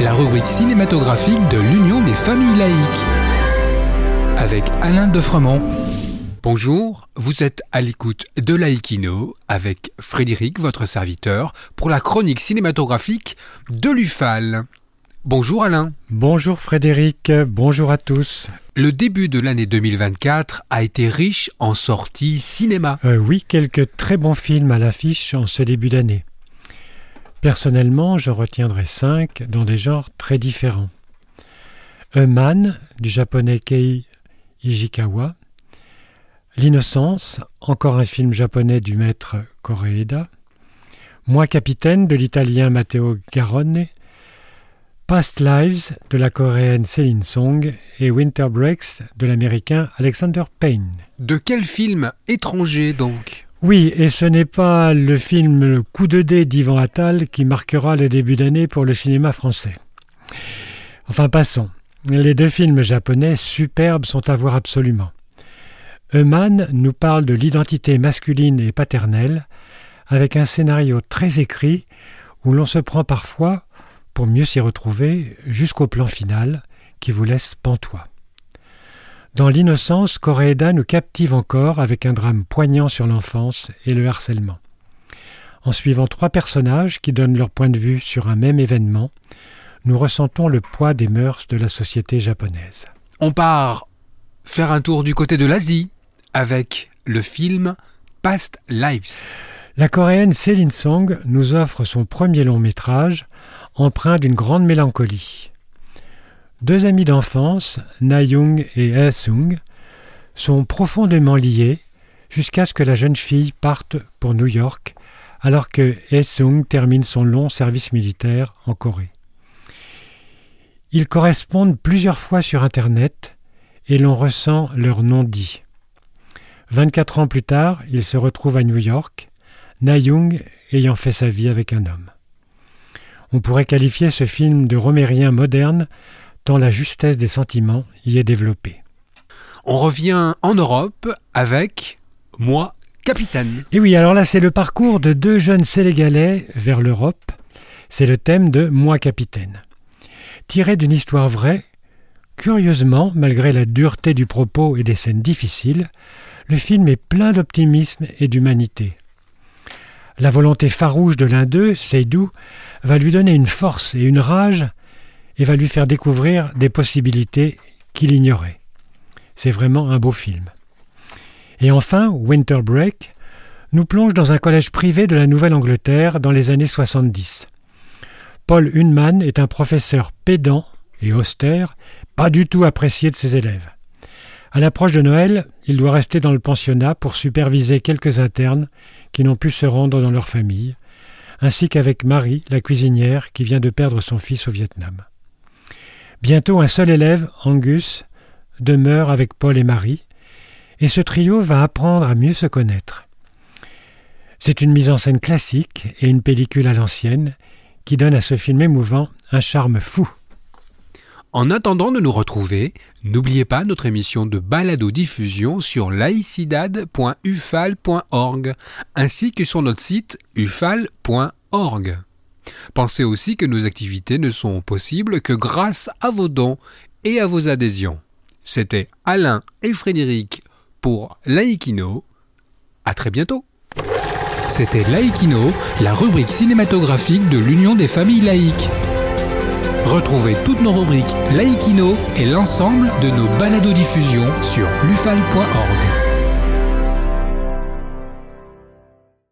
La rubrique cinématographique de l'Union des familles laïques. Avec Alain Defremont. Bonjour, vous êtes à l'écoute de Laïkino avec Frédéric, votre serviteur, pour la chronique cinématographique de l'UFAL. Bonjour Alain. Bonjour Frédéric, bonjour à tous. Le début de l'année 2024 a été riche en sorties cinéma. Euh, oui, quelques très bons films à l'affiche en ce début d'année. Personnellement, je retiendrai cinq dans des genres très différents. A Man du japonais Kei Ijikawa, L'innocence, encore un film japonais du maître Koreeda, Moi capitaine de l'italien Matteo Garone, Past Lives de la coréenne Céline Song. Et Winter Breaks de l'américain Alexander Payne. De quel film étranger donc? Oui, et ce n'est pas le film coup de dé d'Ivan Attal qui marquera le début d'année pour le cinéma français. Enfin, passons. Les deux films japonais superbes sont à voir absolument. Eumann nous parle de l'identité masculine et paternelle, avec un scénario très écrit où l'on se prend parfois, pour mieux s'y retrouver, jusqu'au plan final qui vous laisse pantois. Dans l'innocence, Coréeda nous captive encore avec un drame poignant sur l'enfance et le harcèlement. En suivant trois personnages qui donnent leur point de vue sur un même événement, nous ressentons le poids des mœurs de la société japonaise. On part faire un tour du côté de l'Asie avec le film Past Lives. La coréenne Céline Song nous offre son premier long métrage, empreint d'une grande mélancolie. Deux amis d'enfance, Na-young et Ha-sung, sont profondément liés jusqu'à ce que la jeune fille parte pour New York alors que Ha-sung termine son long service militaire en Corée. Ils correspondent plusieurs fois sur Internet et l'on ressent leur nom dit. 24 ans plus tard, ils se retrouvent à New York, Na-young ayant fait sa vie avec un homme. On pourrait qualifier ce film de romérien moderne tant la justesse des sentiments y est développée. On revient en Europe avec Moi, capitaine. Et oui, alors là, c'est le parcours de deux jeunes Sénégalais vers l'Europe. C'est le thème de Moi, capitaine. Tiré d'une histoire vraie, curieusement, malgré la dureté du propos et des scènes difficiles, le film est plein d'optimisme et d'humanité. La volonté farouche de l'un d'eux, Seydou, va lui donner une force et une rage et va lui faire découvrir des possibilités qu'il ignorait. C'est vraiment un beau film. Et enfin, Winter Break nous plonge dans un collège privé de la Nouvelle-Angleterre dans les années 70. Paul Hunman est un professeur pédant et austère, pas du tout apprécié de ses élèves. À l'approche de Noël, il doit rester dans le pensionnat pour superviser quelques internes qui n'ont pu se rendre dans leur famille, ainsi qu'avec Marie, la cuisinière, qui vient de perdre son fils au Vietnam. Bientôt un seul élève, Angus, demeure avec Paul et Marie, et ce trio va apprendre à mieux se connaître. C'est une mise en scène classique et une pellicule à l'ancienne qui donne à ce film émouvant un charme fou. En attendant de nous retrouver, n'oubliez pas notre émission de balado-diffusion sur laicidad.ufal.org ainsi que sur notre site ufal.org. Pensez aussi que nos activités ne sont possibles que grâce à vos dons et à vos adhésions. C'était Alain et Frédéric pour Laïkino. À très bientôt. C'était Laïkino, la rubrique cinématographique de l'Union des familles laïques. Retrouvez toutes nos rubriques Laïkino et l'ensemble de nos balados diffusions sur lufal.org.